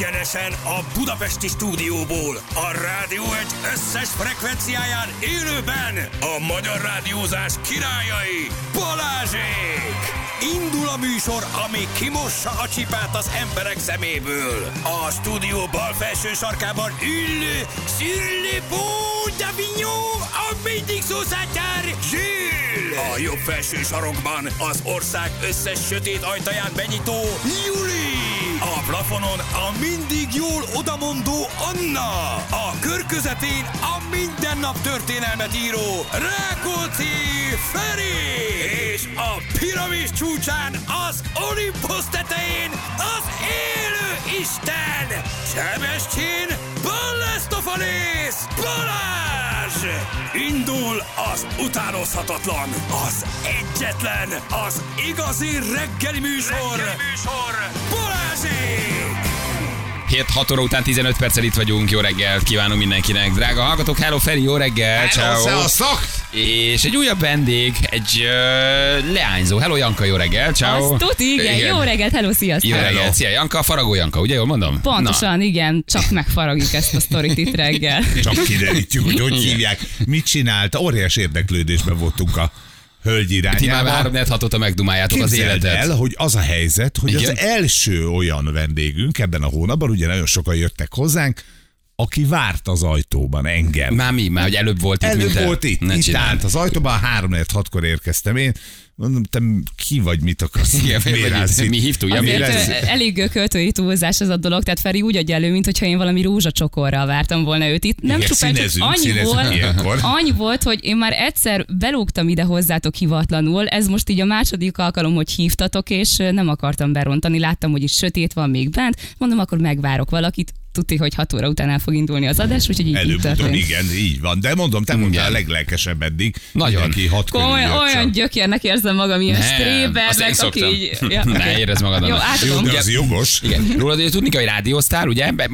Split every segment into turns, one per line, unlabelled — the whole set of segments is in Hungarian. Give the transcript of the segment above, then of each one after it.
Egyenesen a Budapesti stúdióból, a rádió egy összes frekvenciáján élőben a magyar rádiózás királyai Balázsék! Indul a műsor, ami kimossa a csipát az emberek szeméből. A stúdió bal felső sarkában ül Szirlipó Davignon, a mindig szószátjár Zsill! A jobb felső sarokban az ország összes sötét ajtaján benyitó Juli! A plafonon a mindig jól odamondó Anna! A kör közepén a minden nap történelmet író Rákóczi Feri! És a piramis csúcsán az Olympus tetején az élő Isten! Sebestyén Ballestofalész Balázs! Indul az utánozhatatlan, az egyetlen, az igazi reggeli műsor! Reggeli műsor! Balázsék!
7-6 óra után 15 perccel itt vagyunk. Jó reggelt kívánunk mindenkinek. Drága hallgatók, hello Feri, jó reggel. ciao. És egy újabb vendég, egy uh, leányzó. Hello Janka, jó reggel. Ciao.
Azt tuti, igen. igen. Jó reggelt, hello, sziasztok.
Jó reggelt, szia Janka, Faragó Janka, ugye jól mondom?
Pontosan, Na. igen, csak megfaragjuk ezt a sztorit itt reggel.
Csak kiderítjük, hogy hogy hívják, mit csinált. Óriás érdeklődésben voltunk a hölgy
Ti már
irányába.
3 4 6 óta megdumáljátok az életet.
el, hogy az a helyzet, hogy
Igen?
az első olyan vendégünk ebben a hónapban, ugye nagyon sokan jöttek hozzánk, aki várt az ajtóban engem.
Már mi? Már hogy előbb volt itt,
Előbb
mint
volt itt,
Ne
itt állt az ajtóban, három hat kor érkeztem én. Mondom, te ki vagy, mit akarsz?
Igen,
Miért
vagy
állsz itt?
mi hívtuk, ja,
Miért
elég költői túlzás ez a dolog, tehát Feri úgy adja elő, mintha én valami rózsacsokorral vártam volna őt itt. Nem
Igen,
csupán csak annyi
színezünk
volt,
ilyenkor.
annyi volt, hogy én már egyszer belógtam ide hozzátok hivatlanul, ez most így a második alkalom, hogy hívtatok, és nem akartam berontani, láttam, hogy itt sötét van még bent, mondom, akkor megvárok valakit, tudti, hogy 6 óra után el fog indulni az adás, úgyhogy így, így
Előbb-utóbb,
történt.
igen, így van. De mondom, te mondtál a
Igen.
leglelkesebb eddig.
Nagyon.
Mindenki hat körül
Olyan, gyökérnek érzem magam, ilyen strébernek, aki így... Ja,
Ne
oké.
érezd magad
Jó,
annak.
Jó,
átadom.
de az jogos.
Igen. Rólad ugye tudni kell, hogy rádióztál, ugye? Be,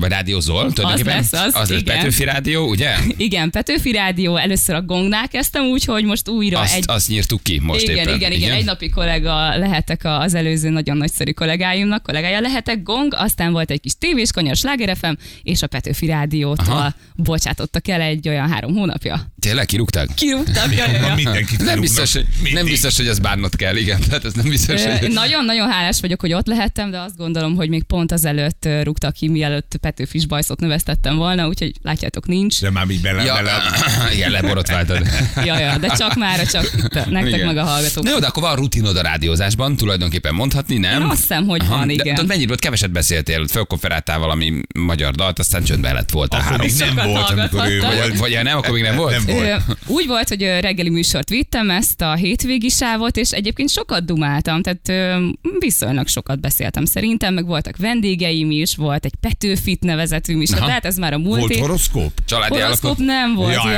vagy rádiózol, tulajdonképpen.
lesz az,
az lesz
igen.
Petőfi Rádió, ugye?
Igen, Petőfi Rádió, először a gongnál kezdtem úgy, hogy most újra
Azt,
egy...
azt nyírtuk ki most
igen,
éppen.
igen, igen, egy napi kollega lehetek a- az előző nagyon nagyszerű kollégáimnak, kollégája lehetek, gong, aztán volt egy kis tévés, kanyar, Sláger FM, és a Petőfi Rádiótól
Aha.
bocsátottak el egy olyan három hónapja.
Tényleg kirúgták?
Kirúgtak,
Van mindenkit
Nem biztos, hogy, nem biztos, hogy ez bánnod kell, igen. Tehát ez nem biztos, hogy...
Nagyon-nagyon hálás vagyok, hogy ott lehettem, de azt gondolom, hogy még pont azelőtt rúgtak ki, mielőtt Petőfis bajszot növesztettem volna, úgyhogy látjátok, nincs.
De már így bele,
Ja,
bele.
igen, leborotváltad.
Ja, ja, de csak már, csak itt, nektek
Igen.
meg a hallgatók.
Na jó, de akkor van rutinod a rádiózásban, tulajdonképpen mondhatni, nem?
Én azt hiszem, hogy van,
de,
igen.
De mennyit volt, keveset beszéltél, fölkonferáltál valami magyar dalt, aztán csöndbe lett voltál
Akkor
három.
még nem volt, amikor ő volt.
Vagy, vagy nem, akkor még nem volt?
Nem volt.
Úgy volt, hogy reggeli műsort vittem, ezt a hétvégi sávot, és egyébként sokat dumáltam, tehát viszonylag sokat beszéltem szerintem, meg voltak vendégeim is, volt egy Petőfit nevezetű
Aha.
tehát ez már a múlt
Volt horoszkóp?
Családi
Horoszkóp nem volt.
Jaj.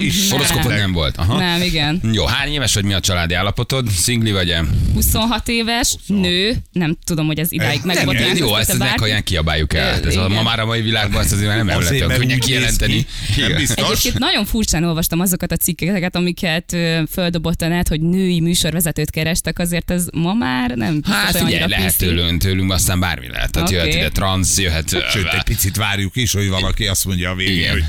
Isten.
Horoszkópod nem volt. Aha.
Nem, igen.
Jó, hány éves vagy, mi a családi állapotod? Szingli vagy-e?
26 éves, nő, nem tudom, hogy ez idáig
Eh,
meg volt
Jó, ezt
bárki-
nekhaján kiabáljuk el. Ez a, ma már a mai világban ezt azért már nem
Azért,
lehet könnyen kijelenteni.
ki. Biztos.
Egyébként nagyon furcsán olvastam azokat a cikkeket, amiket földobott a net, hogy női műsorvezetőt kerestek, azért ez ma már nem
Hát figyelj, lehet tőlünk, tőlünk aztán bármi lehet. Tehát
Oké.
jöhet ide transz, jöhet...
Sőt, egy picit várjuk is, hogy valaki azt mondja a végén, hogy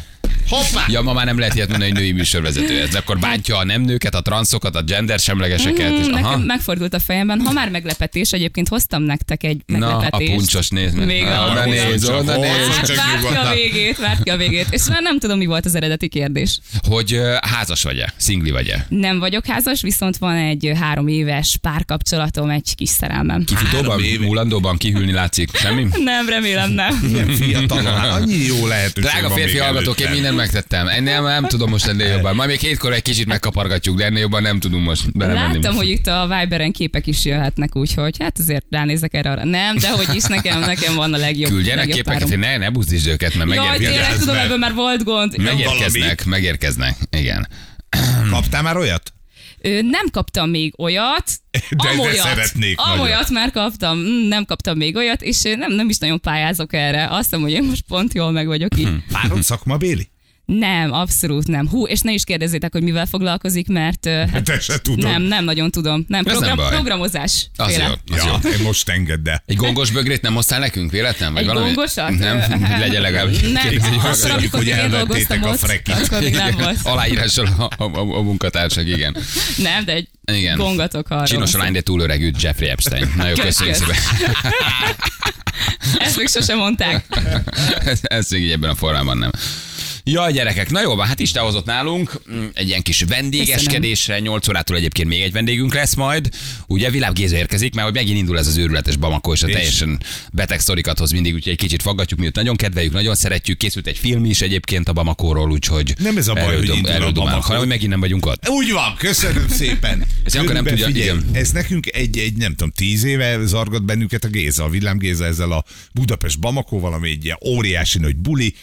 hoppá!
Ja, ma már nem lehet ilyet mondani, hogy női műsorvezető. Ez akkor bántja a nem nőket, a transzokat, a gender semlegeseket. És,
Mm,
aha.
Nekem megfordult a fejemben, ha már meglepetés, egyébként hoztam nektek egy
Na, a
meglepetést.
puncsos néz.
Még a-
oda
még a-
néz, oda néz.
Várt ki a végét, várt ki a végét. És már nem tudom, mi volt az eredeti kérdés.
Hogy házas vagy-e? Szingli vagy-e?
Nem vagyok házas, viszont van egy három éves párkapcsolatom, egy kis szerelmem.
Kifutóban, múlandóban kihűlni látszik? Semmi?
Nem, remélem nem.
Ilyen fiatal, hát annyi jó lehetőség
Drága férfi hallgatók, én
előttem.
Mindent megtettem. Ennél nem tudom most ennél jobban. Majd még hétkor egy kicsit megkapargatjuk, de ennél jobban nem tudunk most belemenni.
Láttam, hogy itt a Viberen képek is jöhetnek, úgyhogy hát azért ránézek erre arra. Nem, de hogy is nekem, nekem van a legjobb.
Küldjenek
legjobb
képeket,
párom.
ne, ne buzdítsd őket, mert
Jaj,
megérkeznek.
tényleg tudom, ebből már volt gond.
Megérkeznek, megérkeznek. Igen.
Kaptál már olyat?
Ö, nem kaptam még olyat.
De- de
amolyat,
szeretnék
amolyat már kaptam, Mm, nem kaptam még olyat, és én nem, nem is nagyon pályázok erre. Azt hiszem, hogy én most pont jól meg vagyok így.
Párod szakmabéli?
Nem, abszolút nem. Hú, és ne is kérdezzétek, hogy mivel foglalkozik, mert hát
Te se tudod.
nem, nem nagyon tudom. Nem,
nem
program,
baj.
programozás.
Az
féle.
jó, az jó.
Ja, én most engedd el.
Egy gongos bögrét nem hoztál nekünk véletlen? Vagy
Egy
valami?
gongosat?
Nem,
Ö,
legyen legalább.
Nem,
hogy
akkor, amikor
hogy
én dolgoztam
a
ott,
frekit.
akkor még nem volt.
Aláírással a, a, a, a munkatársak, igen.
Nem, de egy
Igen.
gongatok arról.
Csinos a lány, de túl öregült Jeffrey Epstein. Nagyon
Kösz,
köszönjük
kösz.
szépen.
Ezt még sosem mondták.
Ez- Ez még így ebben a formában nem. Jaj, gyerekek, na jó van, hát Isten hozott nálunk mm, egy ilyen kis vendégeskedésre, 8 órától egyébként még egy vendégünk lesz majd. Ugye Világ Géza érkezik, mert hogy megint indul ez az őrületes Bamako, és a teljesen beteg sztorikat hoz mindig, úgyhogy egy kicsit faggatjuk, miut nagyon kedveljük, nagyon szeretjük. Készült egy film is egyébként a Bamakóról, úgyhogy
Nem ez a baj,
erről
hogy indul a Bamako.
hanem hogy megint nem vagyunk ott.
Úgy van, köszönöm szépen.
Ez nem tudja, igen.
ez nekünk egy, egy, nem tudom, tíz éve zargat bennünket a Géza, a Villám Géza ezzel a Budapest Bamako, valami egy ilyen óriási nagy buli,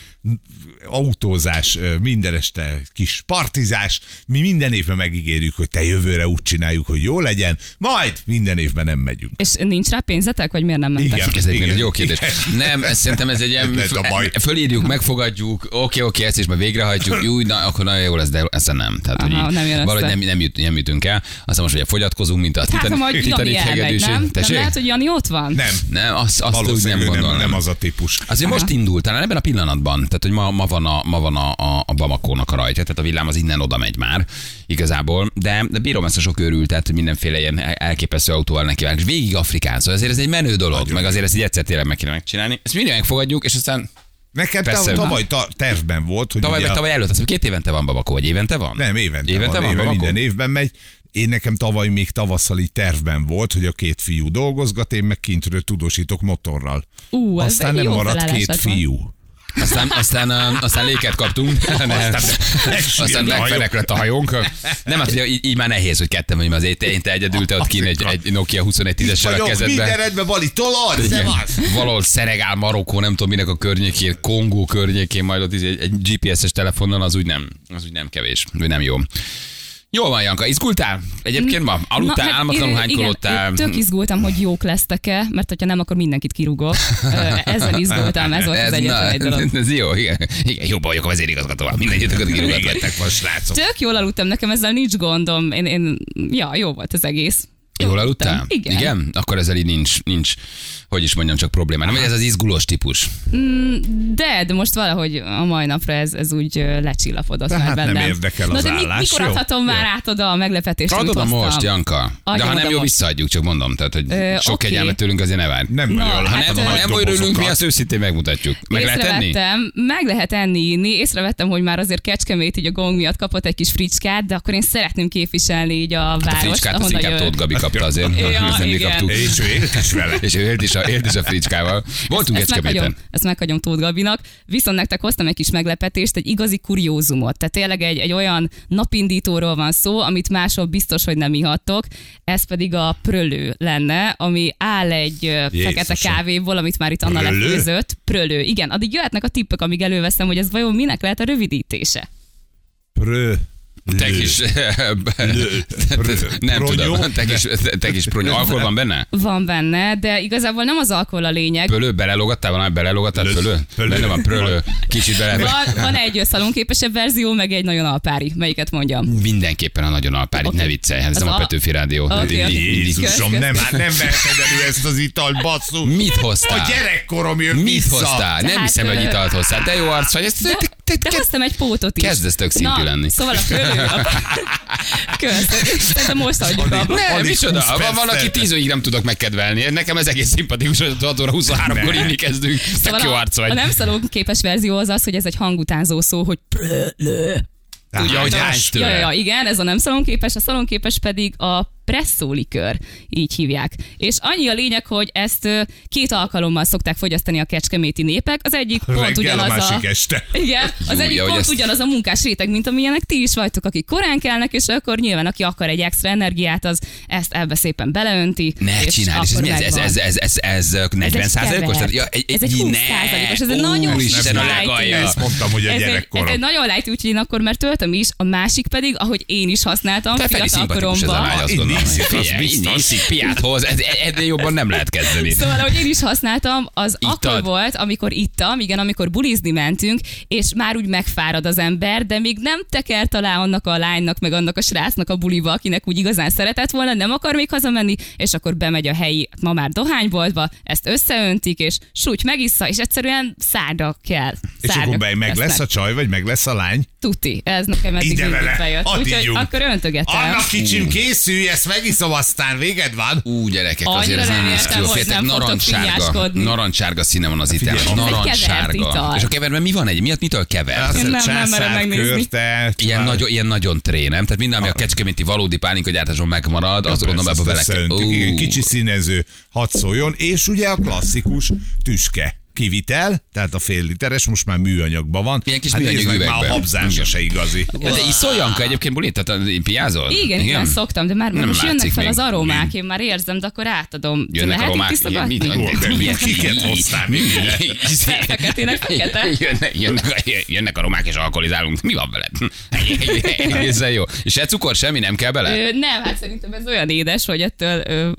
autózás, minden este kis partizás. Mi minden évben megígérjük, hogy te jövőre úgy csináljuk, hogy jó legyen, majd minden évben nem megyünk.
És nincs rá pénzetek, vagy miért nem mentek?
Igen.
Ez egy
Igen.
egy jó kérdés.
Igen.
Nem, ez szerintem ez egy ilyen,
Ez baj.
fölírjuk, megfogadjuk, oké, oké, ezt is majd végrehajtjuk, jó, na, akkor nagyon jó lesz, de ezzel nem. Tehát,
Aha,
hogy így
nem jön
valahogy nem, nem, jut, nem jutunk el. Aztán most ugye fogyatkozunk, mint a
Hát,
Titanic, Titanic
elmegy,
hegedűs.
nem? Nem lehet, hogy Jani ott van?
Nem,
Nem, azt, azt úgy nem
valószínűleg nem,
gondolom.
nem az a típus.
Azért most indult, talán ebben a pillanatban, tehát hogy ma, ma van a, ma van a, a, a Bamakónak a rajtja, tehát a villám az innen oda megy már igazából, de, de bírom ezt a sok őrültet, hogy mindenféle ilyen el- elképesztő autóval neki és végig Afrikán, szóval azért ez egy menő dolog,
Nagyon
meg azért ezt így egyszer tényleg meg kéne megcsinálni. Ezt mindig megfogadjuk, és aztán
Nekem
Persze.
Tavaly ta, tervben volt, hogy
tavaly
a-
tavaly előtt, azt hiszem két évente van Babakó, vagy évente van?
Nem, évente,
évente
van,
van,
éve,
Babakó?
minden évben megy. Én nekem tavaly még tavasszal így tervben volt, hogy a két fiú dolgozgat, én meg kintről tudósítok motorral.
Ú,
Aztán nem maradt két
lett volna.
Aztán, aztán, aztán léket kaptunk, aztán, aztán
a
hajónk. Nem, hát ugye így, így már nehéz, hogy ketten vagyunk, azért én te egyedül, te ott kín egy, egy Nokia 2110-essel a kezedben.
minden rendben, Bali, tolod!
Valahol Szenegál, Marokkó, nem tudom minek a környékén, Kongó környékén, majd ott egy, egy GPS-es telefonnal, az úgy nem, az úgy nem kevés, vagy nem jó. Jól van, Janka, izgultál? Egyébként ma? Aludtál,
Na, hát,
álmatlanul hánykolódtál?
Tök izgultam, hogy jók lesztek-e, mert hogyha nem, akkor mindenkit kirúgok. Ezzel izgultam, ez volt az egyetlen egy dolog.
ez jó, igen. igen jobban vagyok a vezérigazgatóval. Mindenkit kirúgatni.
Végetek van, srácok.
Tök jól aludtam, nekem ezzel nincs gondom. Én, én, ja, jó volt az egész.
Jól aludtál?
Igen.
Igen? Akkor ezzel így nincs, nincs, hogy is mondjam, csak probléma. Nem, hogy ez az izgulós típus.
De, de most valahogy a mai napra ez, ez úgy lecsillapodott
Tehát
már bennem.
nem érdekel
Na
az
de mi,
állás,
mikor
jó?
adhatom már át oda a meglepetést,
Adod a most, Janka. De
Adjam
ha
oda
nem jó,
most.
visszaadjuk, csak mondom. Tehát, hogy
Ö,
sok
oké.
kegyelmet tőlünk azért ne várj.
Nem
Na,
nagyon
Ha
hát,
nem, ha nem olyan örülünk, mi azt őszintén megmutatjuk. Meg lehet enni?
Meg lehet enni, inni. Észrevettem, hogy már azért Kecskemét így a gong miatt kapott egy kis fricskát, de akkor én szeretném képviselni így a
A
várost,
fricskát az inkább. Tóth Gabi kapta azért.
Ja, igen.
És ő élt is vele.
És ő élt is a, is a fricskával. Voltunk
ezt meghagyom,
Kecskeméten.
ezt meghagyom Tóth Gabinak. Viszont nektek hoztam egy kis meglepetést, egy igazi kuriózumot. Tehát tényleg egy, egy olyan napindítóról van szó, amit máshol biztos, hogy nem ihattok. Ez pedig a prölő lenne, ami áll egy ö, fekete
Jézusom.
kávéból, amit már itt Anna lefőzött. Prölő, igen. Addig jöhetnek a tippek, amíg előveszem, hogy ez vajon minek lehet a rövidítése.
Prö.
Te kis... Nem tudom. Te kis, te kis pronyó. Alkohol van benne?
Van benne, de igazából nem az alkohol a lényeg.
Pölő, belelogattál valami, belelogattál
Lő.
pölő?
Pölő.
Benne van prölő. Kicsit bele.
Van, van egy szalonképesebb verzió, meg egy nagyon alpári. Melyiket mondjam?
Mindenképpen a nagyon alpári,
Oké.
ne viccelj, hát ez
Az
nem a
a-
Petőfi Rádió. Így-
Jézusom, nem, hát nem veheted elő ezt az italt, basszus.
Mit hoztál?
A gyerekkorom jön
Mit
vissza.
hoztál? Nem
Tehát,
hiszem, hogy italt hoztál. Te jó arc vagy. Ezt,
De,
te,
de hoztam egy pótot is.
Kezdesz tök szintű
Na,
lenni.
Szóval a prölő... Kösz, szerintem most adjuk abba.
Ne,
Alig
micsoda?
20
Van, van, aki 10 óig nem tudok megkedvelni. Nekem ez egész szimpatikus, hogy 6 óra 23-kor inni kezdünk. Tök jó
a,
arc
a
vagy.
nem szalonképes verzió az az, hogy ez egy hangutánzó szó, hogy.
Tudja, hogy hánysz
Ja, ja, igen, ez a nem szalonképes, a szalonképes pedig a presszólikör, így hívják. És annyi a lényeg, hogy ezt két alkalommal szokták fogyasztani a kecskeméti népek. Az egyik pont
Reggel a
ugyanaz
másik este.
Igen, az
Júlia,
egyik pont
ezt-
ugyanaz a munkás réteg, mint amilyenek ti is vagytok, akik korán kelnek, és akkor nyilván aki akar egy extra energiát, az ezt ebbe szépen beleönti.
Ne
és
csinálj, és ez mi? Ez, ez, ez, ez, ez, ez, ez 40 százalékos? Ja, egy,
Ez egy 20 százalékos, ez egy nagyon
Úristen, a legalja.
Ezt mondtam, hogy a
Ez egy, ez
gyerekkorom.
egy nagyon light, úgyhogy én akkor már töltöm is. A másik pedig, ahogy én is használtam
Te
Iszik, az
Figyelj,
biztos.
iszik piát hoz, ez, ennél jobban nem lehet kezdeni.
Szóval, ahogy én is használtam, az
Ittad?
akkor volt, amikor ittam, igen, amikor bulizni mentünk, és már úgy megfárad az ember, de még nem tekert alá annak a lánynak, meg annak a srácnak a buliba, akinek úgy igazán szeretett volna, nem akar még hazamenni, és akkor bemegy a helyi, ma már dohányboltba, ezt összeöntik, és súgy megissza, és egyszerűen szárda kell.
És akkor be- meg
lesznek.
lesz a csaj, vagy meg lesz a lány?
Tuti, ez nekem eddig
Ide vele,
bejött. Úgyhogy akkor öntögetem.
Anna kicsim, készülj, ezt megiszom, aztán véged van.
Ú, gyerekek, azért ez nem
nem
néz ki. Féltek,
nem fogtok
narancssárga, színe van az Narancssárga.
ital.
És a keverben mi van egy? Miatt mitől kever?
Azt
nem
a
merem megnézni.
Ilyen nagyon, ilyen nagyon tré, nem? Tehát minden, ami a kecskeméti valódi pálinka gyártáson megmarad, az gondolom ebbe bele.
Kicsi színező, hadd szóljon, és ugye a klasszikus tüske kivitel, tehát a fél literes, most már műanyagban van.
Ilyen kis
hát
műanyag
meg, már a habzása se igazi.
De iszol, Janka, egyébként bulit? Tehát uh, piázol?
Igen, igen, szoktam, de már
Nem
most jönnek fel
még.
az aromák, én már érzem, de akkor átadom.
Jönnek a
Lehet
romák.
itt tisztogatni?
Mit-
Milyen kiket hoztál.
Jönnek, jönnek, jönnek a romák és alkoholizálunk. Mi van veled? Egészen jó. És se cukor, semmi nem kell bele?
Nem, hát szerintem ez olyan édes, hogy ettől,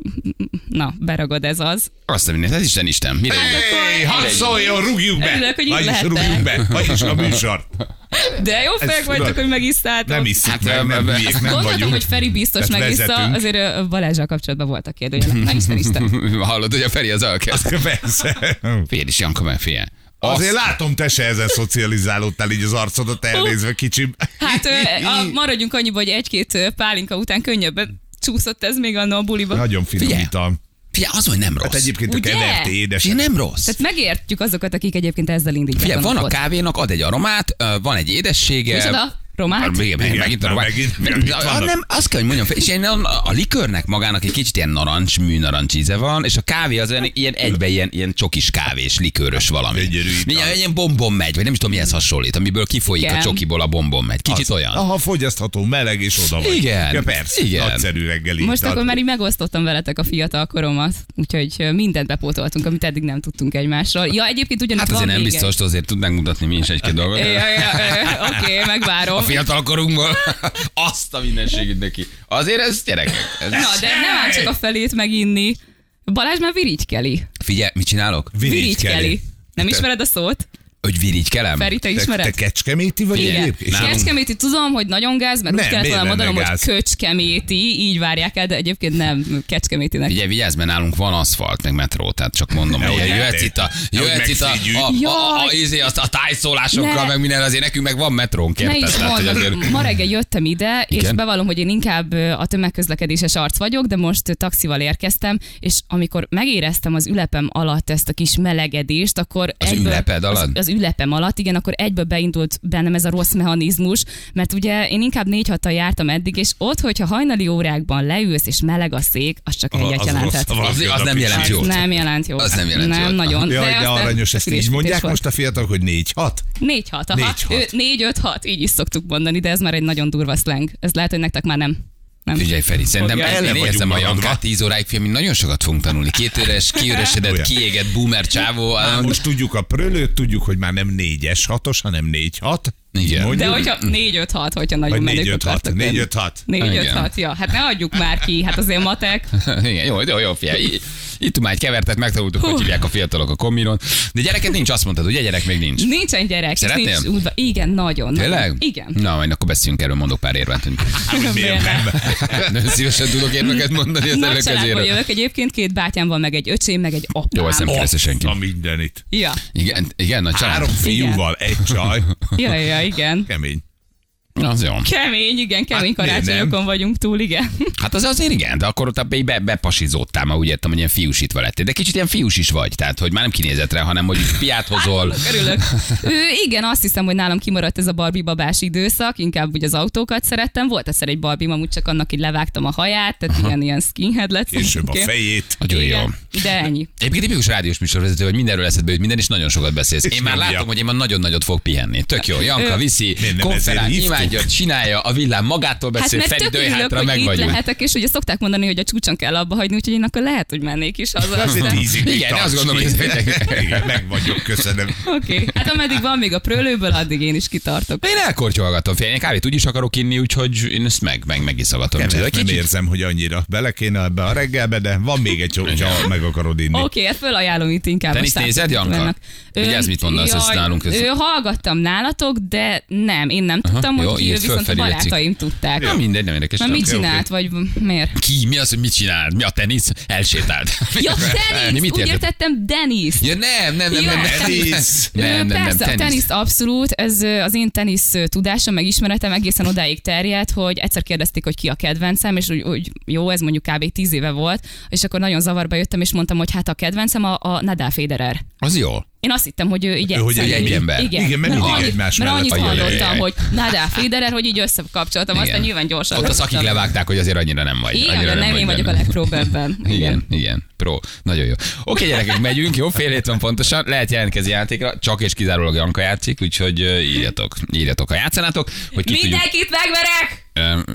na, beragad ez az.
Azt a mindent, ez Isten Isten. Mire
Hey, hadd szóljon, rúgjuk be!
Örülök, hogy itt
Vagyis rúgjuk be, vagyis a műsor.
De jó fejek vagytok, hogy megisztátok.
Nem iszunk
Hát,
meg, nem
ö,
hülyék, nem
Gondoltam,
vagyunk.
hogy Feri biztos
Tehát
megissza,
vezetünk.
azért Balázsral kapcsolatban voltak kérdőjelek. Isten, Isten.
Hallod, hogy a Feri az elkezd.
Persze.
Figyelj is, Janka, meg figyelj.
Azért látom, te se ezen szocializálódtál így az arcodat elnézve kicsim.
Hát a, maradjunk annyiba, hogy egy-két pálinka után könnyebben csúszott ez még annó a buliba.
Nagyon finom
Figyelj. Figyelj, az, hogy nem rossz.
Hát egyébként a
Ugye?
kevert édes.
Nem rossz.
Tehát megértjük azokat, akik egyébként ezzel indítják
Figyelj, van a kávénak, ad egy aromát, van egy édessége.
Micsoda? Romát?
Igen,
Igen,
megint a
már
romák.
megint, mit
de-
vannak?
Nem, azt kell, hogy mondjam, és ilyen a, a likörnek magának egy kicsit ilyen narancs, műnarancs íze van, és a kávé az olyan, ilyen egybe ilyen, ilyen csokis kávés, likőrös valami.
Gyönyörű ital.
Ilyen, ilyen bombon megy, vagy nem is tudom mihez hasonlít, amiből kifolyik a
Igen.
csokiból a bombon megy. Kicsit
Az-
olyan.
Aha, fogyasztható, meleg és oda vagy.
Igen,
Ja, persze.
igen.
Nagyszerű reggeli.
Most akkor már így megosztottam veletek a fiatal koromat, úgyhogy mindent bepótoltunk, amit eddig nem tudtunk egymásról. Ja, egyébként ugyanitt
Hát
van
azért nem
még
biztos, azért tudnánk mutatni mi is egy-két dolgot.
Egy... Ja, ja, ö, Oké, megvárom.
A fiatal korunkból azt a mindenségét neki. Azért ez gyerekek. Ez...
Na, de nem áll csak a felét meginni. Balázs már virigykeli.
Figyelj, mit csinálok?
Virigykeli. Nem ismered a szót?
Hogy virigykelem?
Feri, te
Te, te
ismered?
kecskeméti vagy
Igen.
egyébként?
Nem.
Kecskeméti tudom, hogy nagyon gáz, mert
Nem,
úgy kellett volna mondanom, hogy? Köcskeméti, így várják el, de egyébként nem Kecskemétinek.
Ugye vigyázz, mert nálunk van aszfalt, meg metró, tehát csak mondom, hogy jöhetsz itt a, jöhetsz itt a, a, a, a, izé, azt a tájszólásokkal, meg minden, azért nekünk meg van metrónk,
Ne
érted?
ma reggel jöttem ide, és bevallom, hogy én inkább a tömegközlekedéses arc vagyok, de most taxival érkeztem, és amikor megéreztem az ülepem alatt ezt a kis melegedést, akkor
Az üleped alatt?
Az ülepem alatt, igen, akkor egyből beindult bennem ez a rossz mechanizmus, mert ugye én inkább négy hattal jártam eddig, és ott, hogyha hajnali órákban leülsz, és meleg a szék, az csak egyet
az rossz,
Az- az nem jelent jót.
nem jelent jó.
Az nem jelent
Nem
jót.
nagyon.
Jaj, de,
aztán
aranyos, ezt így mondják most a fiatalok, hogy 4-6?
4 6 aha.
Négy hat.
Ő, 4 5 6 így is szoktuk mondani, de ez már egy nagyon durva slang. Ez lehet, hogy nektek már nem. Nem.
Figyelj, Feri, szerintem
Fogja.
én érzem a. Jankát 10 óráig, fiam, mi nagyon sokat fogunk tanulni. Két éves, kiüresedett, kiégett boomer csávó.
Már most tudjuk a prölőt, tudjuk, hogy már nem 4-es 6-os, hanem 4-6.
Igen.
De
Mondjuk.
hogyha 4 5 6 hogyha nagyon menők
4-5-6.
akartak lenni.
4-5-6.
4 5
Igen.
6 ja. Hát ne adjuk már ki, hát azért matek.
Igen, jó, jó, jó, figyelj. Itt- már egy kevertet, megtanultuk, hogy hívják a fiatalok a kombinon. De gyereket nincs, azt mondtad, ugye? Gyerek még nincs.
Nincsen gyerek. és
Szeretnél?
Nincs útba. Igen, nagyon.
Tényleg?
Igen.
Na, majd akkor beszéljünk erről, mondok pár érvet.
Hát, miért nem?
Szívesen tudok érveket mondani az
Nagy családból
közére.
jövök egyébként, két bátyám van, meg egy öcsém, meg egy apám.
Jó, ezt nem keresze senki.
A mindenit.
Ja,
Igen, igen, nagy család.
Három fiúval, egy csaj.
ja, ja, igen.
Kemény.
Az jó.
Kemény, igen, kemény
Hát
karácsonyokon vagyunk túl, igen.
Hát az azért igen, de akkor ott be, be, bepasizódtál, már úgy értem, hogy ilyen fiúsítva lettél. De kicsit ilyen fiús is vagy, tehát hogy már nem kinézetre, hanem hogy piát hozol.
Örülök. Ő, igen, azt hiszem, hogy nálam kimaradt ez a Barbie babás időszak, inkább úgy az autókat szerettem. Volt egyszer egy Barbie, amúgy csak annak így levágtam a haját, tehát ilyen, ilyen skinhead lett.
Később a fejét.
Nagyon jó.
De ennyi.
Egyébként tipikus rádiós műsorvezető, hogy mindenről eszedbe jut minden, és nagyon sokat beszélsz. Én már látom, hogy én már nagyon nagyot fog pihenni. Tök jó. Janka viszi,
nem
konferál, Imádja, csinálja, a villám magától
Hát
beszél,
mert
Feri dőj hátra,
hogy
meg
itt
vagyunk.
lehetek, és ugye szokták mondani, hogy a csúcson kell abba hagyni, úgyhogy én akkor lehet, hogy mennék is haza.
Azért tízig
Igen, azt gondolom, hogy ez-
Igen, meg vagyok, köszönöm.
Oké, okay. hát ameddig van még a prőlőből, addig én is kitartok.
Én elkortyolgatom, fél, én kávét úgy is akarok inni, úgyhogy én ezt meg, meg megiszogatom.
Kevet, nem érzem, hogy annyira bele kéne ebbe a reggelbe, de van még egy ha meg akarod inni.
Oké, okay, hát fölajánlom itt inkább.
Tenisz
a
nézed, Janka?
Vannak.
Vigyázz, mit mondasz, ez
jaj,
nálunk ez-
Ő, hallgattam nálatok, de nem, én nem tudtam,
jó, írd
viszont a barátaim tudták.
Na mindegy, nem érdekes. Nem.
mit csinált, vagy miért?
Ki? Mi az, hogy mit csinál? Mi a tenisz? Elsétált.
Ja, tenisz!
Mit
Úgy értettem, Denis.
Ja, nem, nem, nem, nem,
Ja,
nem.
tenisz.
Nem, nem, nem,
Persze, a
tenisz.
abszolút, ez az én tenisz tudásom, meg ismeretem egészen odáig terjedt, hogy egyszer kérdezték, hogy ki a kedvencem, és úgy, úgy jó, ez mondjuk kb. 10 éve volt, és akkor nagyon zavarba jöttem, és mondtam, hogy hát a kedvencem a, a Nadal Federer.
Az jó.
Én azt hittem, hogy ő így
Ő, hogy
egyszerű.
egy ember.
Igen,
Igen, mert mindig
annyit,
egymás
mert
mellett
annyit hallottam, hogy Nadal Federer, hogy így összekapcsoltam, aztán
Igen.
nyilván gyorsan.
Ott az, akik levágták, hogy azért annyira nem vagy.
Igen,
annyira
mert nem
vagy
én vagyok a
benne.
legpróbb ebben.
Igen, igen, pro. Nagyon jó. Oké, gyerekek, megyünk, jó, fél hét van pontosan, lehet jelentkezni játékra, csak és kizárólag Janka játszik, úgyhogy írjatok, írjatok, ha játszanátok, hogy ki tudjuk.
Mindenkit megverek!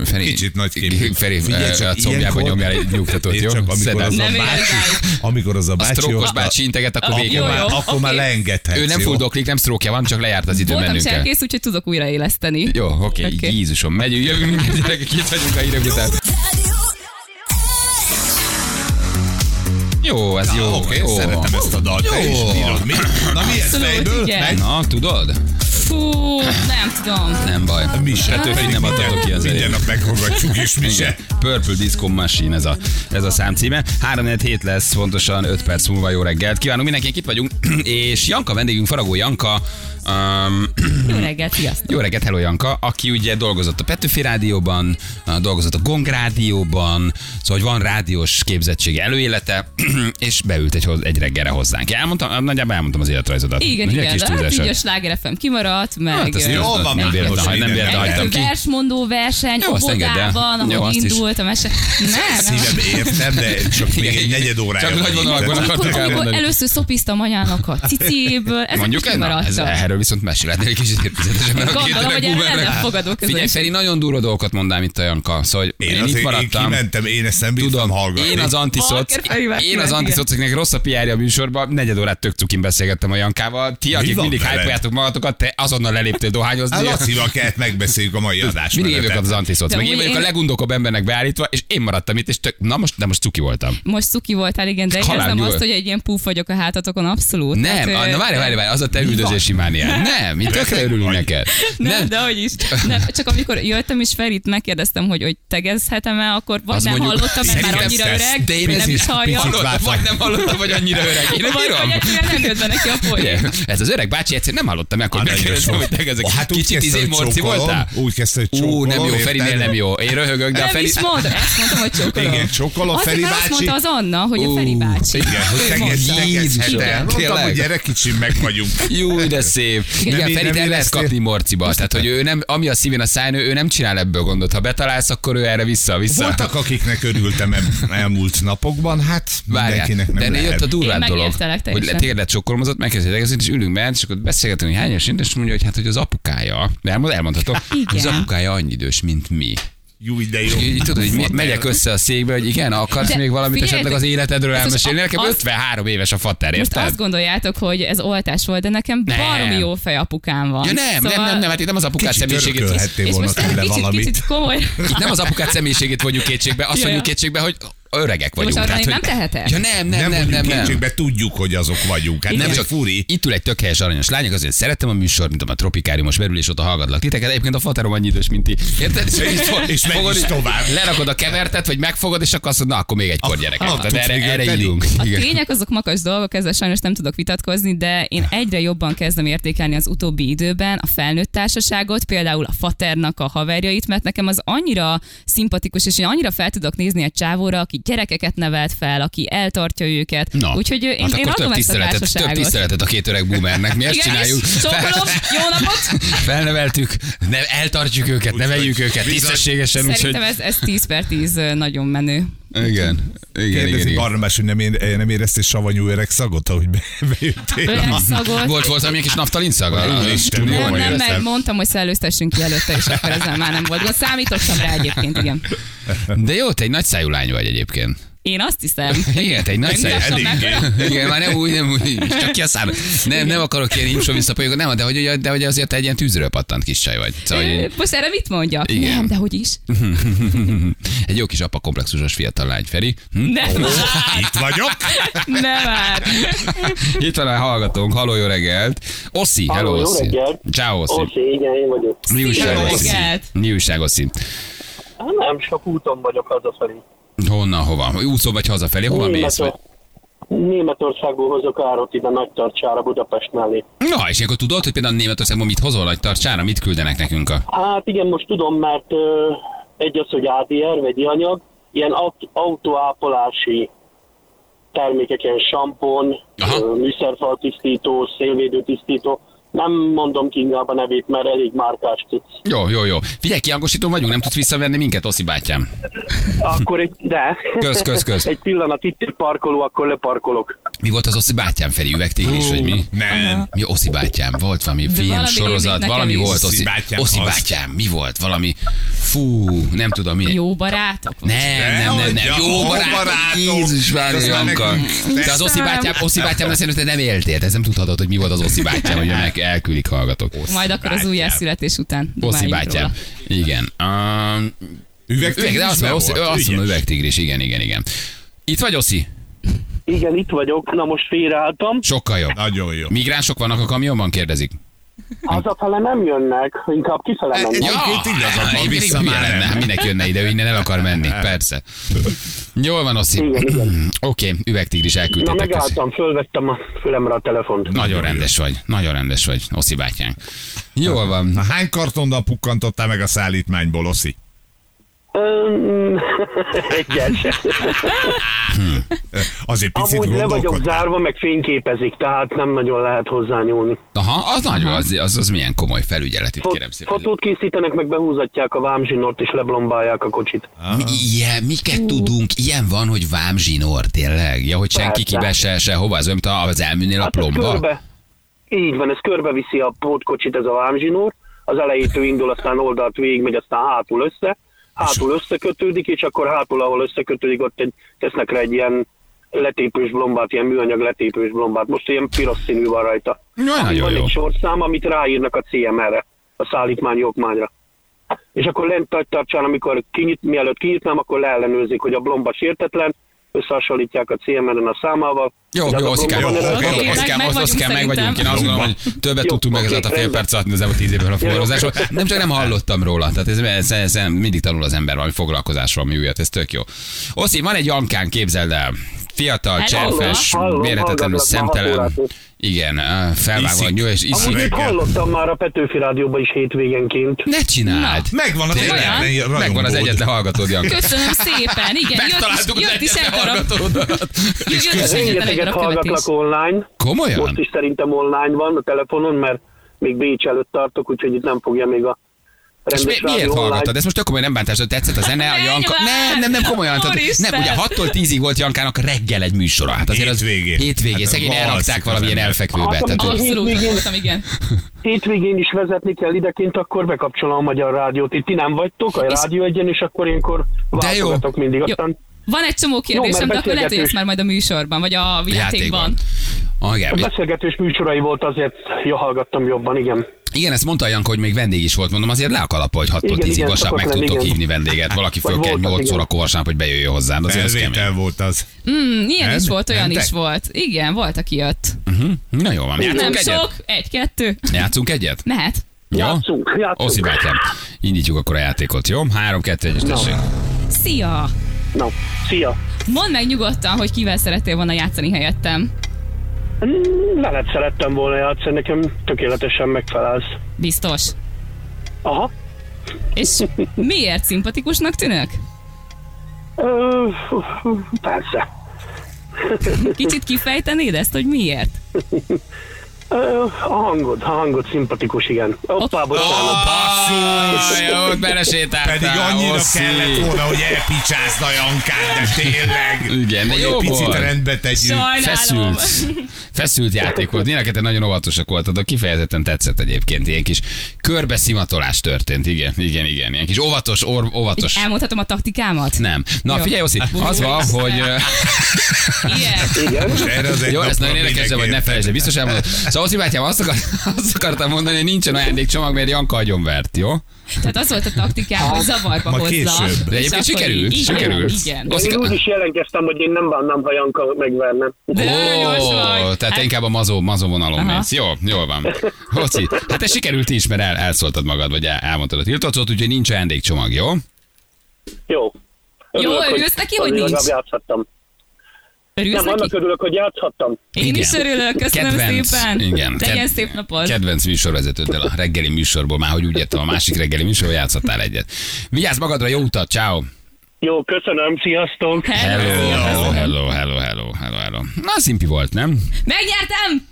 Feri,
Kicsit nagy képű.
Feri, a combjába
ilyenkor-
nyomjál egy nyugtatót, jó?
csak amikor az a
Nem
bácsi, amikor az a
A
bácsi
sztrókos
hozta-
bácsi integet, akkor vége
akkor
Jó,
már,
jó,
akkor már leengedhetsz.
Ő nem
jó?
fulldoklik, nem sztrókja van, csak lejárt az idő
Voltam
bennünkkel.
cserkész, úgyhogy tudok újraéleszteni.
Jó, oké, okay. Jézusom, megyünk, jövünk, gyerekek, itt vagyunk a hírek után. Jó, ez jó.
Jó, oké,
jó.
szeretem ezt a dalt. Te
Jó.
is bírod. Mi? Na mi ez fejből?
Na, tudod?
Fú, nem tudom.
Nem baj.
Mi se.
Ettől pedig nem adhatok ki az
Minden nap meghallgatjuk is, mi se.
Purple Disco Machine ez a, ez a szám címe. 3 hét lesz, pontosan 5 perc múlva jó reggelt. Kívánunk mindenkinek, itt vagyunk. És Janka vendégünk, Faragó Janka. Um,
Jó reggelt, sziasztok.
jó reggelt, hello Janka, aki ugye dolgozott a Petőfi Rádióban, dolgozott a Gong Rádióban, szóval hogy van rádiós képzettsége előélete, és beült egy, egy reggelre hozzánk. Elmondtam, nagyjából elmondtam az életrajzodat.
Igen,
Ugye,
igen,
kis
de hát így a Sláger FM kimaradt, meg...
Hát, jó,
van,
nem véletlen,
most
nem
reggel.
hagytam ki.
versmondó verseny,
Jó, azt engedd el.
óvodában,
Jó,
ahol indult a mese. Nem, nem.
Szívem értem, de csak még egy negyed órája.
Csak nagy
van.
vonalakban
amikor
elmondani.
először szopiztam anyának a cicéből, ezek
Mondjuk
is
ez, ez, erről viszont mesélhetnél egy kicsit értezetesen,
Gondolom, hogy erre lenne fogadó
Figyelj. Feri, nagyon durva dolgokat mondám itt a Janka. Szóval
Én,
én, én itt
én
maradtam.
kimentem, én ezt nem
Tudom,
hallgatni.
én az antiszoc, én az antiszoc, akinek rossz a PR-ja a műsorban, negyed órát tök cukin beszélgettem a Jankával. Ti, akik mindig hype magatokat, te azonnal leléptél dohányozni.
A Lacival kellett megbeszéljük a mai adás
Mindig én vagyok az antiszoc,
De
meg én vagyok a
én-
legundókabb embernek beállítva, és én maradtam itt, és tök, na most, de most cuki voltam.
Most cuki voltál, igen, de érzem azt, hogy egy ilyen puf vagyok a hátatokon, abszolút.
Nem,
Hát,
na várj, várj, várj, az a te üldözési mániád. Nem, mi tökre örülünk
vagy.
neked.
Nem, de hogy is. Nem, csak amikor jöttem, és Ferit megkérdeztem, hogy, hogy tegezhetem-e, akkor vagy nem
mondjuk-
hallottam, mert már annyira öreg,
De én
nem
is
vártam.
vagy nem hallottam, hogy annyira öreg. Én nem
Vagy,
bírom.
vagy nem jött be neki a poén.
Ez az öreg bácsi egyszer nem hallottam, akkor Megkérdeztem,
sok.
hogy te ezek
Hát úgy
kicsit izé morci voltál?
Úgy kezdte, hogy
Ú,
csókolom.
nem jó? Ferinél nem jó. Én röhögök, de a
Nem
Feri...
is mondom, ezt mondtam, hogy csókolom.
Igen, csókolom, Feri
mert azt
bácsi.
mondta az Anna, hogy a Feri
Ú,
bácsi.
Igen, hogy
Ő
tegez,
mondta.
tegezhet
Igen,
el. Mondtam, hogy gyere, kicsim, meg vagyunk.
Jó, de szép. Igen,
Nem-
Ferit
nem
el lehet kapni morciba. Tehát, hogy ő nem, ami a szívén a száján, ő nem csinál ebből gondot. Ha betalálsz, akkor ő erre vissza, vissza.
Voltak, akiknek örültem el- elmúlt napokban, hát mindenkinek
de
nem
ennél jött a durvább dolog, hogy téged csokkolmozott, megkezdődtek, ezért is ülünk bent, és akkor beszélgetünk, hogy hány éves és mondja, hogy hát, hogy az apukája, elmond, elmondhatom, hogy az
Igen.
apukája annyi idős, mint mi.
Jó, de jó.
Így, tudod, hogy megyek össze a székbe, hogy igen, akarsz
De
még valamit
figyeljetek,
esetleg az életedről
most
elmesélni? Nekem
azt-
53 éves a fater,
Most
érted?
azt gondoljátok, hogy ez oltás volt, de nekem
Nem.
baromi jó fej apukám van.
Ja nem, nem, nem, nem, hát itt nem az apukát
Kicsit
személyiségét.
És most
tőle
kicsit,
valamit.
kicsit komoly.
Itt nem az apukát személyiségét vonjuk kétségbe, azt
Ja,
mondjuk kétségbe, hogy öregek vagyunk.
most arra
Tehát, hogy-
nem tehetek?
Ja nem, nem, nem, nem, nem.
kétségbe, tudjuk, hogy azok vagyunk. Hát
Nem
nem
csak
furi.
Itt ül egy tök helyes aranyos lány, azért szerettem a műsort, mint a tropikáriumos belül, és ott hallgatlak titeket. Egyébként a faterom annyi idős, mint ti. Érted? És, és,
És is tovább.
Lerakod a kevertet, vagy megfogod, és akkor azt mondod, na, akkor még egykor
Ah,
gyerekek.
ah, tudsz
erre, erre írunk.
A tények azok makas dolgok, ezzel sajnos nem tudok vitatkozni, de én egyre jobban kezdem értékelni az utóbbi időben a felnőtt társaságot, például a faternak a haverjait, mert nekem az annyira szimpatikus, és én annyira fel tudok nézni egy csávóra, aki gyerekeket nevelt fel, aki eltartja őket.
Na,
Úgyhogy én,
hát
én adom
több
ezt a
több tiszteletet a két öreg boomernek. Mi ezt
Igen,
csináljuk.
csókolom, jó napot!
Felneveltük, ne, eltartjuk őket, neveljük őket tisztességesen, úgyhogy
Szerintem ez, ez 10 per 10 nagyon menő.
Igen, igen, igen.
Kérdezi
igen.
Barnabás, hogy nem, ér, nem éreztél savanyú öreg szagot, ahogy be, bejöttél.
Öreg szagot.
Volt, volt valami kis naftalin szag?
Nem, nem,
éreztem.
mert mondtam, hogy szellőztessünk ki előtte, és akkor ezzel már nem volt gond. Számítottam rá egyébként, igen.
De jó, te egy nagy szájú lány vagy egyébként.
Én azt hiszem.
Igen, egy nagy
meg.
Igen, már nem úgy, nem úgy, csak ki a szám. Nem, nem akarok ilyen imsó visszapolyogat, nem, de hogy, de hogy azért egy ilyen tűzről pattant kis csaj vagy. Szóval, hogy
Most erre mit mondjak?
Igen.
Nem, de hogy is.
egy jó kis apa komplexusos fiatal lány, Feri. Hm?
Nem már.
Itt vagyok.
Nem már.
Itt van a hallgatónk, haló, jó reggelt. Oszi, hello, Oszi. Ciao, Oszi.
Oké, igen, én vagyok.
Mi újság, Oszi? Mi újság, Oszi?
Hát nem, csak úton vagyok hazafelé.
Honnan, hova? Úszó vagy hazafelé? Hova mész? Vagy?
Németor- Németországból hozok árot ide nagy tartsára Budapest mellé.
Na, és akkor tudod, hogy például Németországban mit hozol nagy tartsára? Mit küldenek nekünk a...
Hát igen, most tudom, mert ö, egy az, hogy ADR, vegyi anyag, ilyen aut- autóápolási termékek, ilyen sampon,
Aha.
ö, Nem mondom ki inkább a nevét, mert elég márkás cucc.
Jó, jó, jó. Figyelj, kiangosító vagyunk, nem tudsz visszavenni minket, Oszi bátyám.
Akkor egy, de.
Kösz, kösz, kösz.
egy pillanat, itt egy parkoló, akkor leparkolok.
Mi volt az Oszi bátyám, Feri? Üvegtigris, vagy mi?
Nem.
Mi Oszi bátyám? Volt valami film,
valami
sorozat, valami
is.
volt. Oszi,
bátyám,
Oszi bátyám, mi volt? Valami, fú, nem tudom mi.
Jó barátok?
Nem, nem, nem, nem. Jó barátok. Jézus
már
Janka. Te az Oszi bátyám, Oszi bátyám, azt szerintem nem éltél. Ez nem tudhatod, hogy mi volt az Oszi bátyám, hogy meg elküldik hallgatók.
Majd akkor az
bátyám.
újjászületés után.
Oszi bátyám.
róla.
Igen. Um,
Üvegtigris
üveg, de azt mondom, Oszi, azt mondom, üvegtigris, igen, igen, igen. Itt vagy, Oszi?
Igen, itt vagyok. Na most félreálltam.
Sokkal jobb.
Nagyon jó.
Migránsok vannak a kamionban, kérdezik.
Hazafele nem jönnek, inkább kifele
E-
mennek.
Egyébként igazad van, vissza már
lenne, hát mindenki jönne ide, ő innen el akar menni, persze. Jól van, Oszi.
Igen, igen.
Oké, üvegtigris
Na
elküldtétek. köszi.
megálltam, fölvettem a fülemre a telefont.
Nagyon rendes vagy, nagyon rendes vagy, Oszi bátyánk. Jól van.
Na, hány kartonnal pukkantottál meg a szállítmányból, Oszi?
Egyet.
Azért picit
Amúgy le vagyok zárva, meg fényképezik, tehát nem nagyon lehet hozzányúlni.
Aha, az nagyon, az, az, az milyen komoly felügyelet itt,
Fot-
kérem szépen.
Fotót készítenek, meg behúzatják a vámzsinort, és leblombálják a kocsit.
Mi, ilyen, miket tudunk? Ilyen van, hogy vámzsinór, tényleg? Ja, hogy senki kibe se, se hova, az az elműnél a
Hát ez
plomba?
körbe, így van, ez körbeviszi a pótkocsit ez a vámzsinór, az elejétől indul, aztán oldalt végig megy, aztán hátul össze, hátul összekötődik, és akkor hátul, ahol összekötődik, ott egy, tesznek rá egy ilyen letépős blombát, ilyen műanyag letépős blombát. Most ilyen piros színű van rajta.
Nagyon
van
jó.
egy sorszám, amit ráírnak a CMR-re, a szállítmányi okmányra. És akkor lent tartsán, amikor kinyit, mielőtt kinyitnám, akkor leellenőrzik, hogy a blomba sértetlen, összehasonlítják a CMR-en a számával.
Jó, jó, jó, oké,
van-e
oké,
rajta.
Oszikám,
meg
Osz-
vagyunk
Oszikám, meg vagyunk. Én azt gondolom, hogy többet
Jó,
tudtunk meg ez a fél perc alatt, mint az elmúlt tíz évben a foglalkozásról. Nem csak nem hallottam róla, tehát ez, ez, ez, ez mindig tanul az ember valami foglalkozásról, mi újat, ez tök jó. Oszi, van egy Jankán, képzeld el. Fiatal, cserfes,
már
szemtelen. Igen, felvágva a nyúl, és iszik.
Amúgy hallottam már a Petőfi Rádióban is hétvégenként.
Ne csináld!
Megvan az egyetlen
Megvan az egyetlen hallgatód, Janka.
Köszönöm szépen, igen, jött is,
Megtaláltuk az
jött is
egyetlen hallgatódat.
Rengeteget hallgatlak online. Most
Komolyan?
is szerintem online van a telefonon, mert még Bécs előtt tartok, úgyhogy itt nem fogja még a
És mi, miért hallgattad? Ez most tök komolyan nem bántás, hogy tetszett a zene, a Janka. Nem, nem, nem komolyan. Tehát, nem, ugye 6-tól 10-ig volt Jankának reggel egy műsora. Hát azért az
Hétvégén.
hétvégén.
Hát
Szegény elrakták valamilyen elfekvőbe.
Hát,
Tehát,
Abszolút
Hétvégén-
voltam, igen.
Hétvégén is vezetni kell idekint, akkor bekapcsolom a magyar rádiót. Itt ti nem vagytok, a rádió egyen, és akkor ilyenkor
jó.
váltogatok mindig.
Jó.
Aztán
Van egy csomó kérdésem,
mert
de akkor lehet, hogy ezt már majd a műsorban, vagy a játékban.
Ah, igen.
a beszélgetős műsorai volt, azért jó hallgattam jobban, igen.
Igen, ezt mondta a Janka, hogy még vendég is volt. Mondom, azért le a kalap, hogy 6-tól
Igen,
10-ig
igen,
vasárnap meg tudtok
igen.
hívni vendéget. Valaki föl kell
voltak,
8
igen.
órakor vasárnap, hogy bejöjjön hozzá. Azért az
Felvétel
kemény.
volt az.
Mm, ilyen
Nem?
is volt, olyan
Mentek?
is volt. Igen, volt, aki jött.
Na jó van,
Nem
játszunk egyet?
sok, egy-kettő.
Játszunk egyet?
Mehet.
Jó?
Játszunk, játszunk.
Oszi bátyám, indítjuk akkor a játékot, jó? 3-2-1-es tessék.
Szia!
Na, szia!
Mondd meg nyugodtan, hogy kivel szerettél volna játszani helyettem.
Mm, Veled szerettem volna játszani, nekem tökéletesen megfelelsz.
Biztos.
Aha.
És miért szimpatikusnak tűnök?
Ö, persze.
Kicsit kifejtenéd ezt, hogy miért?
A hangod, a hangod szimpatikus, igen. Hoppá, bocsánat.
Basszus! Jó, belesétáltál.
Pedig annyira
Oszi.
kellett volna, hogy elpicsázd a Jankát, de tényleg.
Igen, de
Hogy
jó
egy picit rendbe tegyünk.
Sajnálom.
Feszült. Feszült játék volt. Mind nagyon óvatosak voltatok. Kifejezetten tetszett egyébként. Ilyen kis körbeszimatolás történt. Igen, igen, igen. Ilyen kis óvatos, or, óvatos.
Elmondhatom a taktikámat?
Nem. Na
Jó.
figyelj, Oszi, az van, hogy...
Igen.
Igen.
Most erre az egy
Jó, ez nagyon érdekes, de vagy ne felejtsd, el, biztos elmondod. Szóval Oszi bátyám, azt, akar, azt akartam mondani, hogy nincsen ajándékcsomag, mert Janka agyonvert, jó?
Tehát az volt a taktikám, hogy zavarba
Ma
hozza.
később.
De egyébként
akkor
sikerült,
így-
sikerült.
Igen, igen.
Oszi-
Én úgy is jelentkeztem, hogy én nem bánnám, ha Janka megverne.
De vagy.
tehát
Hát-
inkább a mazó, mazó vonalon
Aha.
mész. Jó, jól van. Hoci, hát ez sikerült is, mert el, elszóltad magad, vagy el, elmondtad a tiltocot, úgyhogy nincs ajándékcsomag, jó?
Jó.
Jó, örülsz neki, hogy nincs?
játszhattam.
Örülsz
Nem, annak
neki?
örülök, hogy játszhattam.
Én is örülök, köszönöm
Kedvenc,
szépen.
Igen,
Legyen
ked-
szép napod.
Kedvenc műsorvezetőddel a reggeli műsorból, már hogy úgy értem, a másik reggeli műsorból játszottál egyet. Vigyázz magadra, jó utat, ciao.
Jó, köszönöm, sziasztok!
Hello, hello, hello, hello, hello, hello, hello. Na, szimpi volt, nem?
Megnyertem!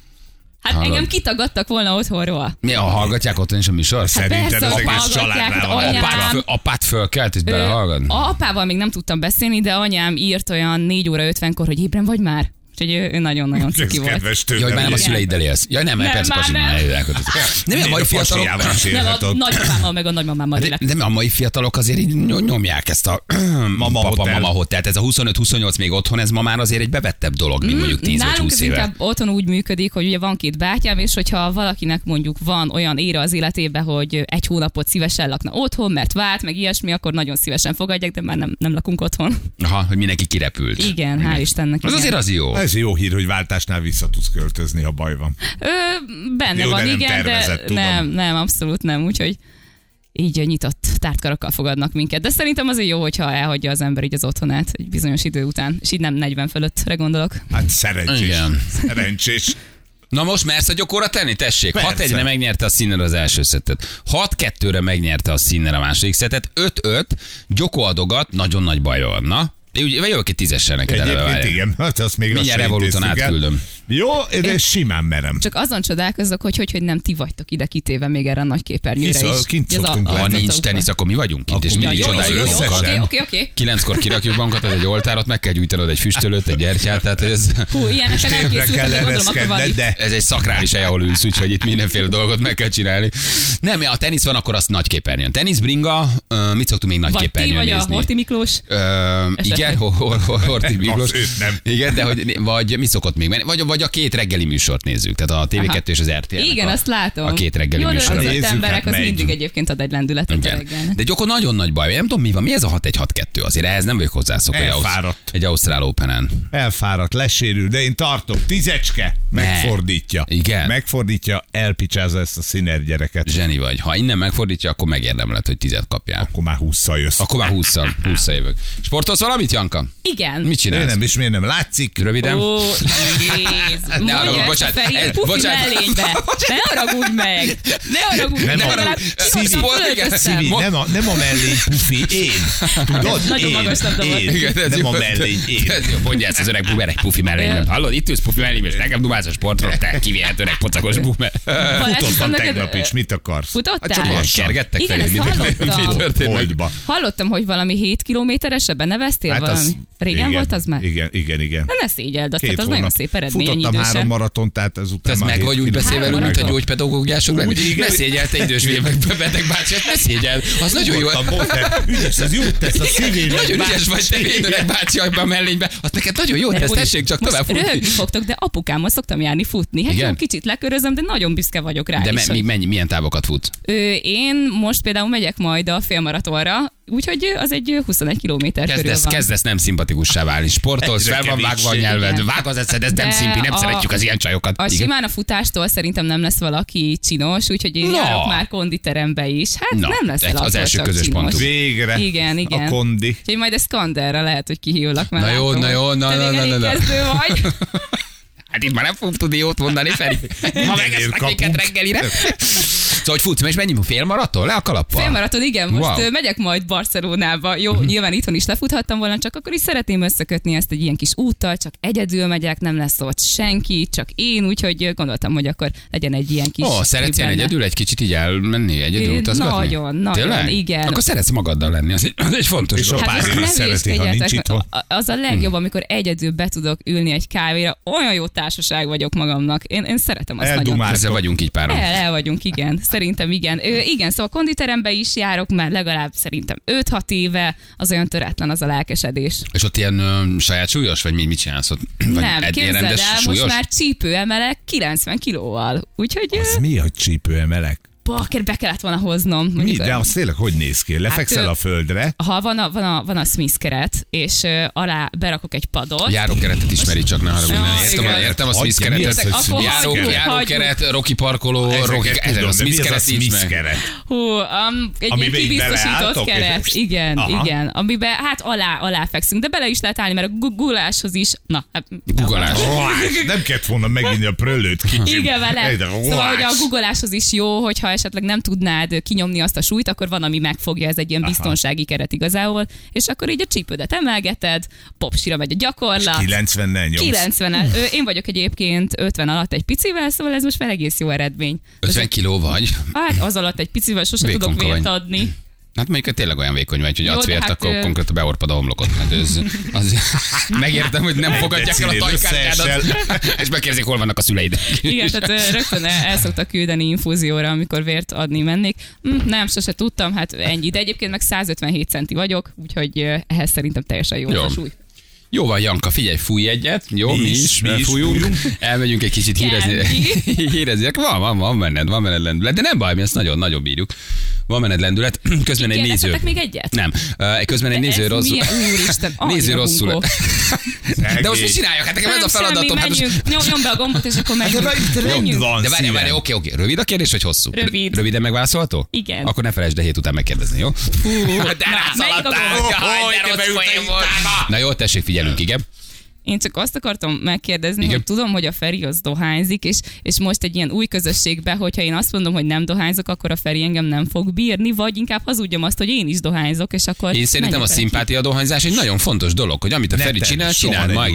Hát
Hallod?
engem kitagadtak volna otthonról.
Mi, a hallgatják otthon is a műsor?
Szerinted
persze,
az egész család
hallgatják,
rá van.
anyám.
Apát, föl, apát fölkelt, és belehallgat?
Apával még nem tudtam beszélni, de anyám írt olyan 4 óra 50-kor, hogy ébren vagy már. Úgyhogy ő, ő nagyon-nagyon cuki volt.
kedves tőle.
Ja, hogy már nem a szüleiddel élsz. Ja, nem,
Nem,
persze, pasi,
nem.
már eljöttek. Nem, a mai fiatalok...
Nem, a
ott.
nagypapámmal meg a nagymamámmal élek.
De, de a mai fiatalok azért így ny- nyomják ezt a
Mama
papa,
hotel.
mama hotelt. Ez a 25-28 még otthon, ez ma már azért egy bevettebb dolog, mint mondjuk 10 vagy
Mm, Nálunk
20
ez
éve.
inkább otthon úgy működik, hogy ugye van két bátyám, és hogyha valakinek mondjuk van olyan ére az életében, hogy egy hónapot szívesen lakna otthon, mert vált, meg ilyesmi, akkor nagyon szívesen fogadják, de már nem, nem lakunk otthon.
Aha, hogy mindenki kirepült.
Igen, hál' Istennek.
Az azért az jó.
Ez jó hír, hogy váltásnál vissza tudsz költözni, ha baj van.
Ö, benne
Jó, de
van,
nem
igen,
tervezett,
de
tudom.
nem, nem, abszolút nem, úgyhogy így nyitott tártkarakkal fogadnak minket. De szerintem azért jó, hogyha elhagyja az ember így az otthonát egy bizonyos idő után, és így nem 40 fölöttre gondolok.
Hát szerencsés.
Igen.
Szerencsés.
Na most mersz a gyokóra tenni? Tessék,
Persze.
6-1-re megnyerte a színer az első szettet. 6-2-re megnyerte a színer a második szettet. 5-5, Gyokó adogat, nagyon nagy baj van. Na? Én Ugye, vagy jövök egy tízessel neked eleve.
Egyébként igen, hát azt még
Mindjárt
el.
átküldöm.
Jó, de simán merem.
Csak azon csodálkozok, hogy, hogy hogy nem ti vagytok ide kitéve még erre a nagy képernyőre
Kis-
is.
kint
Ez
szoktunk
a-
Ha nincs tenisz, akkor mi vagyunk itt, és
Akkor
mindig
jó,
csodáljuk.
Oké, oké, oké.
Kilenckor kirakjuk magunkat, ez egy oltárot, meg kell gyújtanod egy füstölőt, egy gyertyát, tehát ez,
Hú, készültem, de gondolom, akkor
leveszkedned,
van
de
ez egy szakrális hely, ahol ülsz, úgyhogy itt mindenféle dolgot meg kell csinálni. Nem, a tenisz van, akkor azt nagy képernyőn. Tenisz, bringa, mit szoktunk még nagy
vagy ti,
képernyőn
vagy a
nézni?
Horti Miklós. Esetleg.
Igen, Hor- Hor- Hor- Horti Miklós.
nem.
Igen, de hogy, vagy mi szokott még menni? Vagy, vagy a két reggeli műsort nézzük, tehát a TV2
Aha.
és az RTL.
Igen,
a,
azt látom.
A két reggeli
Jó, de
műsor.
az emberek,
hát
az mindig egyébként ad egy lendületet
Igen.
reggelnek.
De Gyoko nagyon nagy baj, nem tudom mi van, mi ez a 6-1-6-2, azért ehhez nem vagyok hozzászokva.
Elfáradt.
Egy Ausztrál Openen.
elfáradt, lesérül, de én tartok. Tízecske megfordítja.
Igen.
Megfordítja, elpicsázza ezt a színer gyereket.
Zseni vagy. Ha innen megfordítja, akkor megérdemled, hogy tizet kapjál.
Akkor már húszszal jössz.
Akkor már 20 20 jövök. Sportolsz valamit, Janka?
Igen.
Mit
Én
csinálsz?
nem, és miért nem látszik?
Röviden?
Ó, Jézus.
Ne haragudj, bocsánat. Ez-
pufi
bocsánat.
mellénybe. Ne haragudj meg. Ne haragudj
Nem
meg.
haragudj.
Szívi,
nem a, nem a mellény pufi, én. Tudod?
Nagyon
én,
magas
én.
Igen, ez
nem
jó.
a mellény, én.
Mondja ezt az öreg bumer egy pufi mellényben. Hallod, itt ülsz pufi mellényben, és nekem dumálsz a sportról, te kivihet öreg pocakos bumer.
Balázs,
Futottam tegnap is, mit akarsz?
Hát csak
Futottál?
most kergettek
Igen, ezt hallottam.
Meg?
Hallottam, hogy valami 7 kilométeresre beneveztél valami?
az-
Régen
igen,
volt az már?
Igen, igen, igen.
Na ne szégyeld, azt,
Két
tehát az nagyon szép eredmény ennyi
Futottam három maraton, tehát ezután
Ez meg vagy úgy
kiló-
beszél velünk, mint a gyógypedagógiások lenni.
Úgy, igen.
Ne szégyelte idős meg beteg bácsi, hát ne szégyeld. Az nagyon jó.
Ügyes, ez jót tesz a szívének.
Nagyon ügyes vagy te öreg bácsi a mellényben. Az neked nagyon jó tesz, tessék csak tovább futni.
Röhögni fogtok, de apukámmal szoktam járni futni. Hát
Igen?
jó, kicsit lekörözöm, de nagyon büszke vagyok rá
De
is,
mi, mennyi, milyen távokat fut?
Én most például megyek majd a félmaratonra, úgyhogy az egy ö, 21 kilométer körül
Kezdesz,
van.
kezdesz nem szimpatikussá válni. Sportolsz,
Egyre
fel van vágva a nyelved, vág az eszed, ez nem szimpi, nem
a-
szeretjük az ilyen csajokat.
A
Igen.
simán a futástól szerintem nem lesz valaki csinos, úgyhogy én
Na.
járok már konditerembe is. Hát
Na,
nem lesz
egy- az első közös pontunk.
Végre.
Igen, igen.
A kondi.
Úgyhogy majd a Skanderre lehet, hogy kihívlak már.
Na jó,
látom,
na jó, na, na, na, na, na.
kezdő vagy.
Hát itt már nem fogunk tudni jót mondani, Feri. Ma megesznek minket reggelire. Hogy futsz, és mennyi fél maraton? Le a kalappal?
Félmaraton, igen, most
Wow.
megyek majd Barcelonába. Jó, uh-huh. nyilván itthon is lefuthattam volna, csak akkor is szeretném összekötni ezt egy ilyen kis úttal, csak egyedül megyek, nem lesz ott senki, csak én, úgyhogy gondoltam, hogy akkor legyen egy ilyen kis...
Ó, szeretsz ilyen egyedül egy kicsit így elmenni, egyedül utazgatni?
nagyon, nagyon,
Tényleg?
igen.
Akkor szeretsz magaddal lenni, az egy, az egy fontos
És
dolog.
Hát
is
most ne
szereti, ha nincs
az a legjobb, amikor egyedül be tudok ülni egy kávéra, olyan jó társaság vagyok magamnak. Én, én szeretem azt nagyon.
Eldumálsz.
Ezzel vagyunk így páran.
El, el vagyunk, igen. Szerintem igen. Ö, igen, szóval konditerembe is járok már legalább szerintem 5-6 éve, az olyan töretlen az a lelkesedés.
És ott ilyen ö, saját súlyos, vagy mi, mit csinálsz ott? Vagy
Nem, képzeld el,
súlyos?
most már csípő emelek 90 kilóval. Úgyhogy ö,
Az mi, hogy csípő emelek?
Bakker be kellett volna hoznom.
Mi? De az tényleg hogy néz ki? Lefekszel
Hát,
a földre?
ha van a, van a, van a Smith keret, és ö, alá berakok egy padot,
Járókeretet ismeri, csak ne haragudj. Értem,
igen.
értem a Smith
mi
keretet. járókeret, Rocky parkoló, Rocky, ez a Smith
az a
keret meg.
Hú, um, egy ilyen kibiztosított keret.
és-
Igen,
Aha.
igen. Amiben hát alá, alá fekszünk, de bele is lehet állni, mert a guguláshoz is, na, hát,
Guggolás.
Rohás, Nem kellett volna meginni a prölőt kicsit.
Igen, vele. Szóval, hogy a
rohás.
googoláshoz is jó, hogyha esetleg nem tudnád kinyomni azt a súlyt, akkor van, ami megfogja, ez egy ilyen
Aha.
biztonsági keret igazából, és akkor így a csípődet emelgeted, popsira megy a gyakorlat.
90-nel nyomsz.
90 Ö, Én vagyok egyébként 50 alatt egy picivel, szóval ez most már egész jó eredmény.
50 kiló vagy.
Hát az alatt egy picivel sose tudok
Vékonka
vért
vagy.
adni.
Hát mondjuk tényleg olyan vékony vagy, hogy
Jó,
adsz
de
vért,
hát,
akkor
ö-
konkrétan beorpad a homlokot. Hát ez, az, megértem, hogy nem fogadják el a tajkártyádat, és megkérdezik, hol vannak a szüleid.
Igen, tehát rögtön el, el szoktak küldeni infúzióra, amikor vért adni mennék. Hm, nem, sose tudtam, hát ennyi. De egyébként meg 157 centi vagyok, úgyhogy ehhez szerintem teljesen jó,
Jó.
a súly.
Jó van, Janka, figyelj, fújj egyet, jó, mi,
Mi
is,
mi is
fújunk, elmegyünk egy kicsit hírezni. Hírezni. Van, van, van benned, van benned lendület, de nem baj, mi ezt nagyon-nagyon bírjuk. Van benned lendület, közben egy néző.
Még egyet?
Nem, közben egy
De
néző rosszul.
Úristen,
néző rosszul. De most mit csináljak? Hát nekem ez a feladatom. Hát most...
nyom, nyom be a gombot, és akkor menjünk. menjünk.
van
De várj, várj, oké, oké. Rövid a kérdés, vagy hosszú?
Rövid.
Röviden megválaszolható?
Igen.
Akkor ne felejtsd, de hét után megkérdezni, jó?
Hú,
De
na,
rászaladtál! de. Na jó, tessék, figyelünk, igen.
Én csak azt akartam megkérdezni,
Igen.
hogy tudom, hogy a Feri az dohányzik, és, és most egy ilyen új közösségbe, hogyha én azt mondom, hogy nem dohányzok, akkor a Feri engem nem fog bírni, vagy inkább hazudjam azt, hogy én is dohányzok, és akkor...
Én szerintem a szimpátia dohányzás egy nagyon fontos dolog, hogy amit a
Ne
Feri
tedd,
csinál,
ne
ma.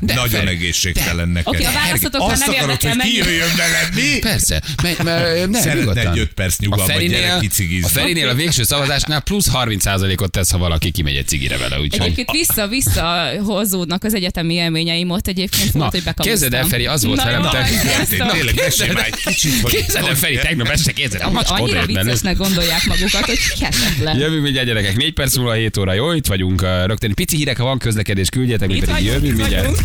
De,
Nagyon egészségtelen neked.
Oké, a választotoknál
Azt
nem
akarod, hogy kijöjjön veled, mi?
Persze, mert, mert nem,
Szeretne egy öt perc nyugalmat,
a Ferinél,
gyere kicigizni.
a Ferinél a végső szavazásnnál plusz 30%-ot tesz, ha valaki kimegy egy cigire vele. Úgyhogy...
Egyébként vissza-vissza hozódnak az egyetemi élményeim ott egyébként volt, hogy bekapoztam.
képzeld el, Feri, az volt
Na
velem.
Tényleg, mesélj már egy kicsit.
Képzeld el, Feri, tegnap este képzeld el, macska
Annyira viccesnek gondolják magukat, hogy hihetetlen.
Jövünk mindjárt gyerekek, 4 perc múlva 7 óra, jó? Itt vagyunk, rögtön pici hírek, ha van közlekedés, küldjetek, mi pedig jövünk mindjárt.